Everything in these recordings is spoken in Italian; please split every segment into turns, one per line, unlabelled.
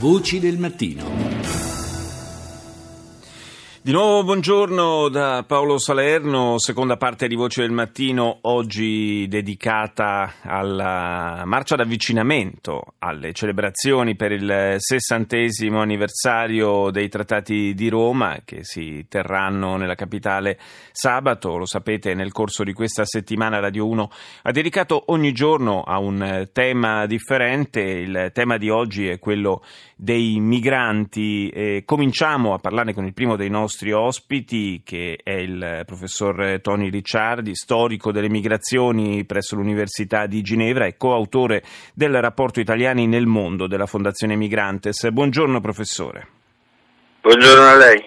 Voci del mattino.
Di nuovo buongiorno da Paolo Salerno, seconda parte di Voce del Mattino, oggi dedicata alla marcia d'avvicinamento, alle celebrazioni per il sessantesimo anniversario dei Trattati di Roma che si terranno nella capitale sabato. Lo sapete, nel corso di questa settimana Radio 1 ha dedicato ogni giorno a un tema differente. Il tema di oggi è quello dei migranti. E cominciamo a parlare con il primo dei nostri nostri ospiti, che è il professor Tony Ricciardi, storico delle migrazioni presso l'Università di Ginevra e coautore del rapporto Italiani nel mondo della Fondazione Migrantes. Buongiorno professore.
Buongiorno a lei.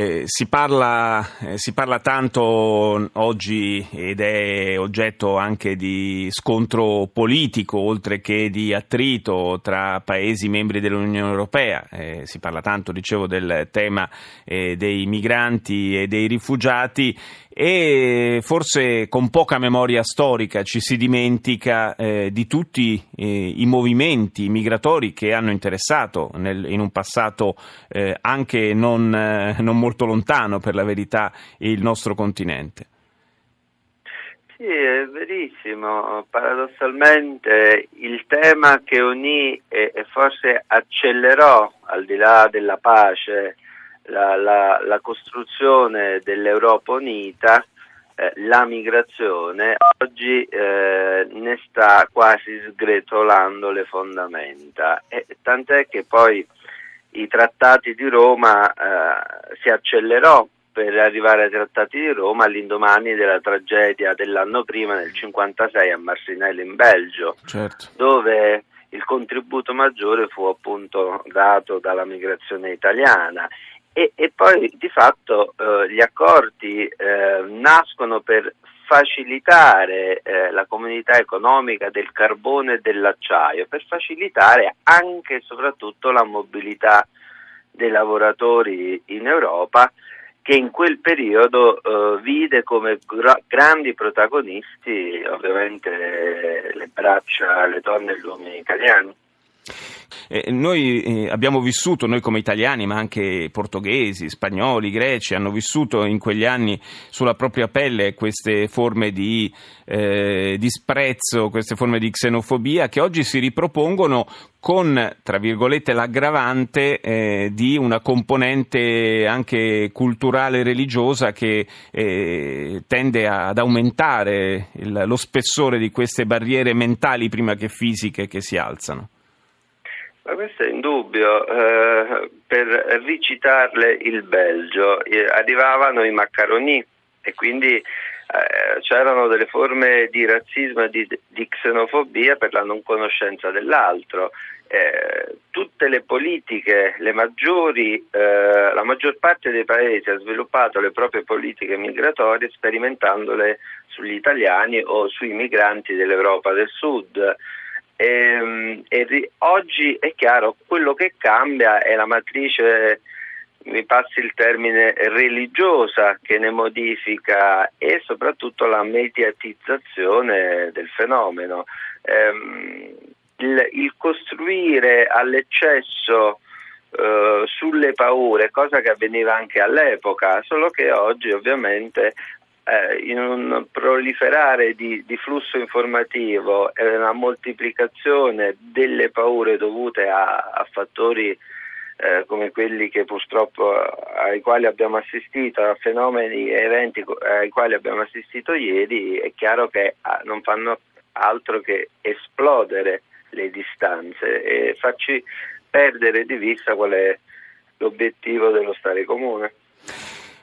Eh, si, parla, eh, si, parla, tanto oggi ed è oggetto anche di scontro politico oltre che di attrito tra paesi membri dell'Unione Europea. Eh, si parla tanto, dicevo, del tema eh, dei migranti e dei rifugiati e forse con poca memoria storica ci si dimentica eh, di tutti eh, i movimenti migratori che hanno interessato nel, in un passato eh, anche non, eh, non, molto lontano per la verità il nostro continente.
Sì, è verissimo. Paradossalmente il tema che unì e, e forse accelerò al di là della pace la, la, la costruzione dell'Europa unita, eh, la migrazione, oggi eh, ne sta quasi sgretolando le fondamenta. E, tant'è che poi i trattati di Roma eh, si accelerò per arrivare ai trattati di Roma all'indomani della tragedia dell'anno prima, nel 1956, a Marcinelle in Belgio, certo. dove il contributo maggiore fu appunto dato dalla migrazione italiana e, e poi di fatto eh, gli accordi eh, nascono per facilitare eh, la comunità economica del carbone e dell'acciaio, per facilitare anche e soprattutto la mobilità dei lavoratori in Europa che in quel periodo eh, vide come gra- grandi protagonisti ovviamente le braccia, le donne e gli uomini italiani.
Eh, noi eh, abbiamo vissuto, noi come italiani, ma anche portoghesi, spagnoli, greci, hanno vissuto in quegli anni sulla propria pelle queste forme di eh, disprezzo, queste forme di xenofobia che oggi si ripropongono con, tra virgolette, l'aggravante eh, di una componente anche culturale e religiosa che eh, tende a, ad aumentare il, lo spessore di queste barriere mentali prima che fisiche che si alzano.
Questo è indubbio, eh, per ricitarle il Belgio, eh, arrivavano i maccaroni e quindi eh, c'erano delle forme di razzismo e di, di, xenofobia per la non conoscenza dell'altro. Eh, tutte le politiche, le maggiori, eh, la maggior parte dei paesi ha sviluppato le proprie politiche migratorie sperimentandole sugli italiani o sui migranti dell'Europa del Sud. E, ehm, e, oggi è chiaro, quello che cambia è la matrice, mi passi il termine, religiosa che ne modifica e soprattutto la mediatizzazione del fenomeno. Ehm, il, il, costruire all'eccesso Uh, sulle paure, cosa che avveniva anche all'epoca, solo che oggi ovviamente eh, in un proliferare di, di, flusso informativo e una moltiplicazione delle paure dovute a, a fattori eh, come quelli che purtroppo ai quali abbiamo assistito, a fenomeni e eventi ai quali abbiamo assistito ieri, è chiaro che ah, non fanno altro che esplodere le distanze e farci perdere di vista qual è l'obiettivo dello stare comune.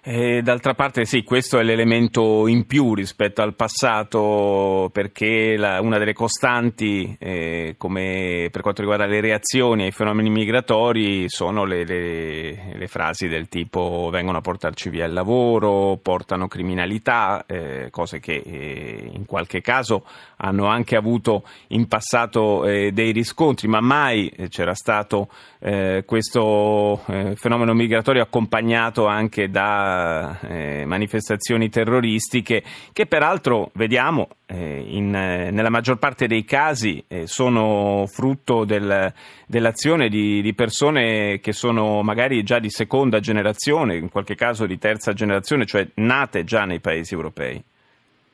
E d'altra parte sì, questo è l'elemento in più rispetto al passato perché la, una delle costanti eh, per quanto riguarda le reazioni ai fenomeni migratori sono le, le, le frasi del tipo vengono a portarci via il lavoro, portano criminalità, eh, cose che eh, in qualche caso hanno anche avuto in passato eh, dei riscontri, ma mai eh, c'era stato eh, questo fenomeno migratorio accompagnato anche da eh, manifestazioni terroristiche che peraltro vediamo eh, in, eh, nella maggior parte dei casi eh, sono frutto del, dell'azione di, di, persone che sono magari già di seconda generazione, in qualche caso di terza generazione, cioè nate già nei paesi europei.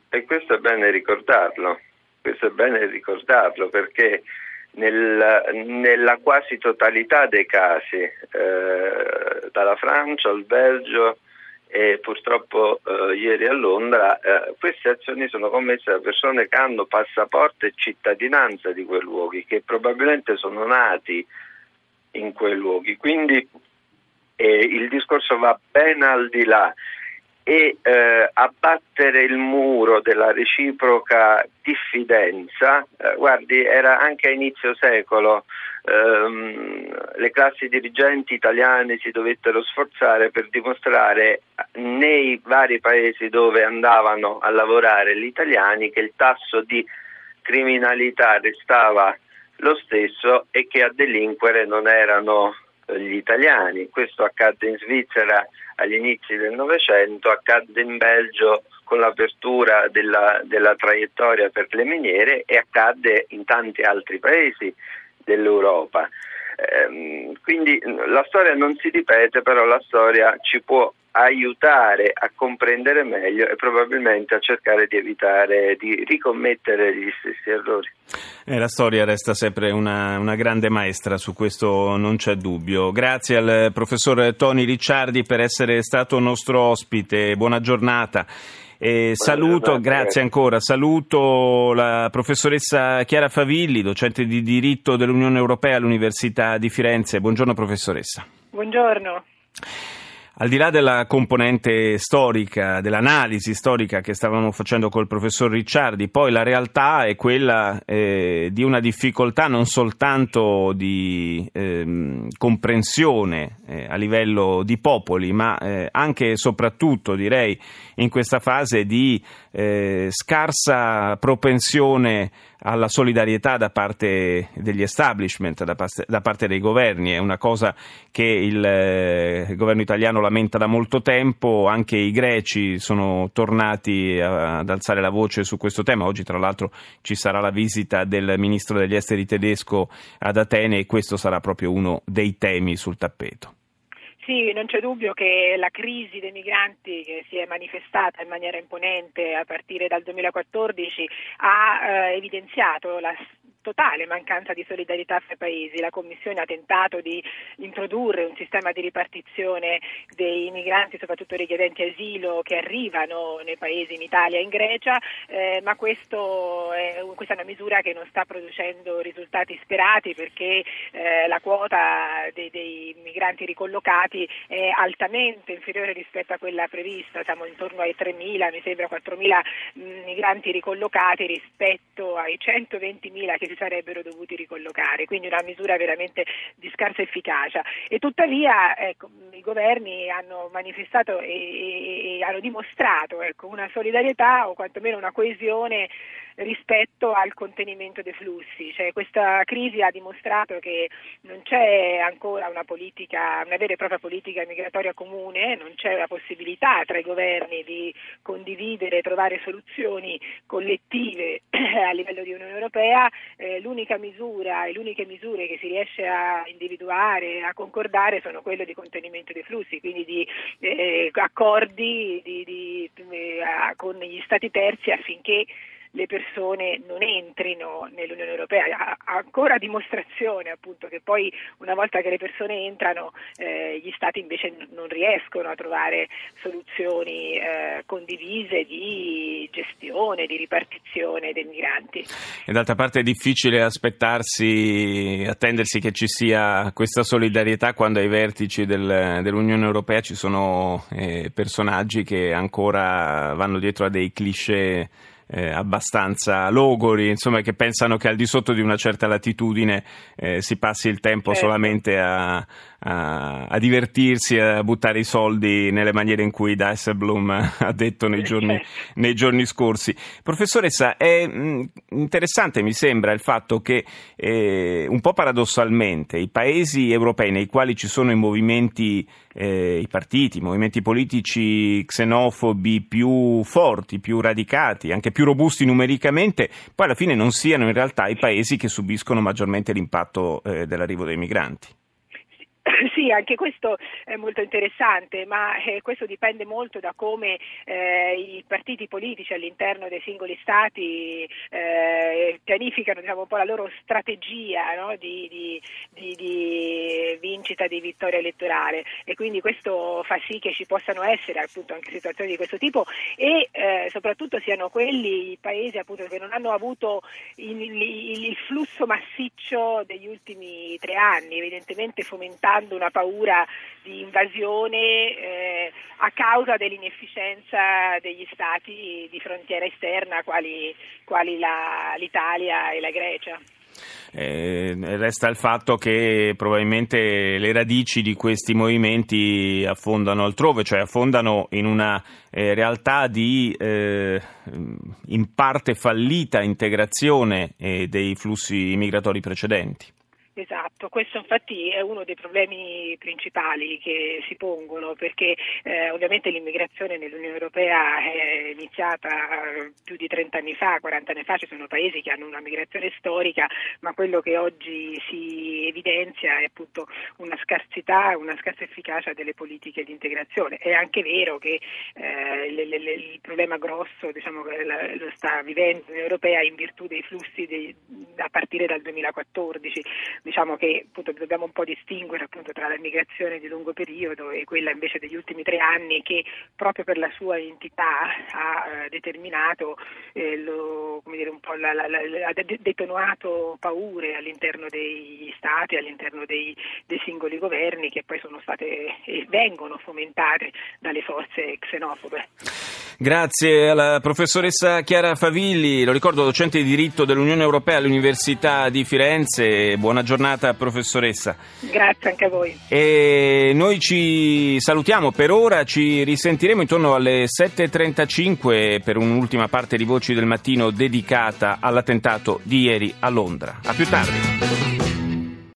E questo è bene ricordarlo, questo è bene ricordarlo perché nel, nella quasi totalità dei casi, eh, dalla Francia al Belgio e purtroppo eh, ieri a Londra, eh, queste azioni sono commesse da persone che hanno passaporto e cittadinanza di quei luoghi, che probabilmente sono nati in quei luoghi. Quindi eh, il discorso va ben al di là e eh, abbattere il muro della reciproca diffidenza, eh, guardi, era anche a inizio secolo, ehm, le classi dirigenti italiane si dovettero sforzare per dimostrare nei vari paesi dove andavano a lavorare gli italiani che il tasso di criminalità restava lo stesso e che a delinquere non erano gli italiani. Questo accadde in Svizzera agli inizi del Novecento, accadde in Belgio con l'apertura della, della traiettoria per le miniere e accadde in tanti altri paesi dell'Europa. Ehm, quindi la storia non si ripete, però la storia ci può aiutare a comprendere meglio e probabilmente a cercare di evitare di ricommettere gli stessi errori.
Eh, la storia resta sempre una, una, grande maestra, su questo non c'è dubbio. Grazie al professor Tony Ricciardi per essere stato nostro ospite, buona giornata. Eh, saluto, grazie ancora, saluto la professoressa Chiara Favilli, docente di diritto dell'Unione Europea all'Università di Firenze. Buongiorno professoressa.
Buongiorno.
Al di là della componente storica, dell'analisi storica che stavamo facendo col professor Ricciardi, poi la realtà è quella eh, di una difficoltà non soltanto di eh, comprensione eh, a livello di popoli, ma eh, anche e soprattutto, direi, in questa fase di eh, scarsa propensione alla solidarietà da parte degli establishment, da, da parte dei governi. È una cosa che il, eh, il, governo italiano lamenta da molto tempo, anche i greci sono tornati a, ad alzare la voce su questo tema. Oggi tra l'altro ci sarà la visita del ministro degli esteri tedesco ad Atene e questo sarà proprio uno dei temi sul tappeto.
Sì, non c'è dubbio che la crisi dei migranti che si è manifestata in maniera imponente a partire dal 2014 ha eh, evidenziato la totale mancanza di solidarietà fra i paesi. La Commissione ha tentato di introdurre un sistema di ripartizione dei migranti, soprattutto richiedenti asilo, che arrivano nei paesi in Italia e in Grecia, eh, ma è, questa è una misura che non sta producendo risultati sperati perché eh, la quota dei, dei, migranti ricollocati è altamente inferiore rispetto a quella prevista, siamo intorno ai 3.000, mi sembra 4.000 mm, migranti ricollocati rispetto ai 120.000 che si sarebbero dovuti ricollocare, quindi una misura veramente di scarsa efficacia. E tuttavia ecco, i governi hanno manifestato e, e, e hanno dimostrato ecco, una solidarietà o quantomeno una coesione rispetto al contenimento dei flussi. Cioè, questa crisi ha dimostrato che non c'è ancora una politica, una vera e propria politica migratoria comune, non c'è la possibilità tra i governi di condividere e trovare soluzioni collettive a livello di Unione Europea. Eh, l'unica misura e le uniche misure che si riesce a individuare, a concordare sono quelle di contenimento dei flussi, quindi di eh, accordi di, di, eh, con gli Stati terzi affinché le persone non entrino nell'Unione Europea, ancora dimostrazione appunto che poi una volta che le persone entrano eh, gli Stati invece non riescono a trovare soluzioni eh, condivise di gestione, di ripartizione dei migranti.
E d'altra parte è difficile aspettarsi, attendersi che ci sia questa solidarietà quando ai vertici del, dell'Unione Europea ci sono eh, personaggi che ancora vanno dietro a dei cliché eh, abbastanza logori, insomma, che pensano che al di sotto di una certa latitudine eh, si passi il tempo
certo.
solamente a, a, a, divertirsi, a buttare i soldi nelle maniere in cui Dijsselbloem ha detto nei giorni,
certo.
nei giorni scorsi. Professoressa, è mh, interessante mi sembra il fatto che eh, un po' paradossalmente i paesi europei nei quali ci sono i movimenti, eh, i partiti, i movimenti politici xenofobi più forti, più radicati, anche più robusti numericamente, poi alla fine non siano in realtà i paesi che subiscono maggiormente l'impatto eh, dell'arrivo dei migranti.
Sì, anche questo è molto interessante, ma eh, questo dipende molto da come eh, i partiti politici all'interno dei singoli stati eh, pianificano diciamo, un po' la loro strategia no? di, di, di, di, vincita, di vittoria elettorale e quindi questo fa sì che ci possano essere appunto anche situazioni di questo tipo e eh, soprattutto siano quelli i paesi appunto, che non hanno avuto il, il, il flusso massiccio degli ultimi tre anni, evidentemente fomentando una paura di invasione eh, a causa dell'inefficienza degli stati di frontiera esterna quali, quali la, l'Italia e la Grecia.
Eh, resta il fatto che probabilmente le radici di questi movimenti affondano altrove, cioè affondano in una eh, realtà di eh, in parte fallita integrazione eh, dei flussi migratori precedenti.
Esatto, questo infatti è uno dei problemi principali che si pongono perché eh, ovviamente l'immigrazione nell'Unione Europea è iniziata più di 30 anni fa, 40 anni fa, ci sono paesi che hanno una migrazione storica, ma quello che oggi si evidenzia è appunto una scarsità, una scarsa efficacia delle politiche di integrazione. È anche vero che eh, le, le, il problema grosso diciamo, lo sta vivendo l'Unione Europea in virtù dei flussi dei, a partire dal 2014 diciamo che appunto, dobbiamo un po' distinguere appunto, tra la migrazione di lungo periodo e quella invece degli ultimi tre anni che proprio per la sua entità ha eh, determinato, eh, lo, dire, la, la, la, ha detonato paure all'interno degli stati, all'interno dei, dei, singoli governi che poi sono state e vengono fomentate dalle forze xenofobe.
Grazie alla professoressa Chiara Favilli, lo ricordo docente di diritto dell'Unione Europea all'Università di Firenze. Buona giornata professoressa.
Grazie anche a voi.
E noi ci salutiamo per ora, ci risentiremo intorno alle 7.35 per un'ultima parte di Voci del Mattino dedicata all'attentato di ieri a Londra. A più tardi.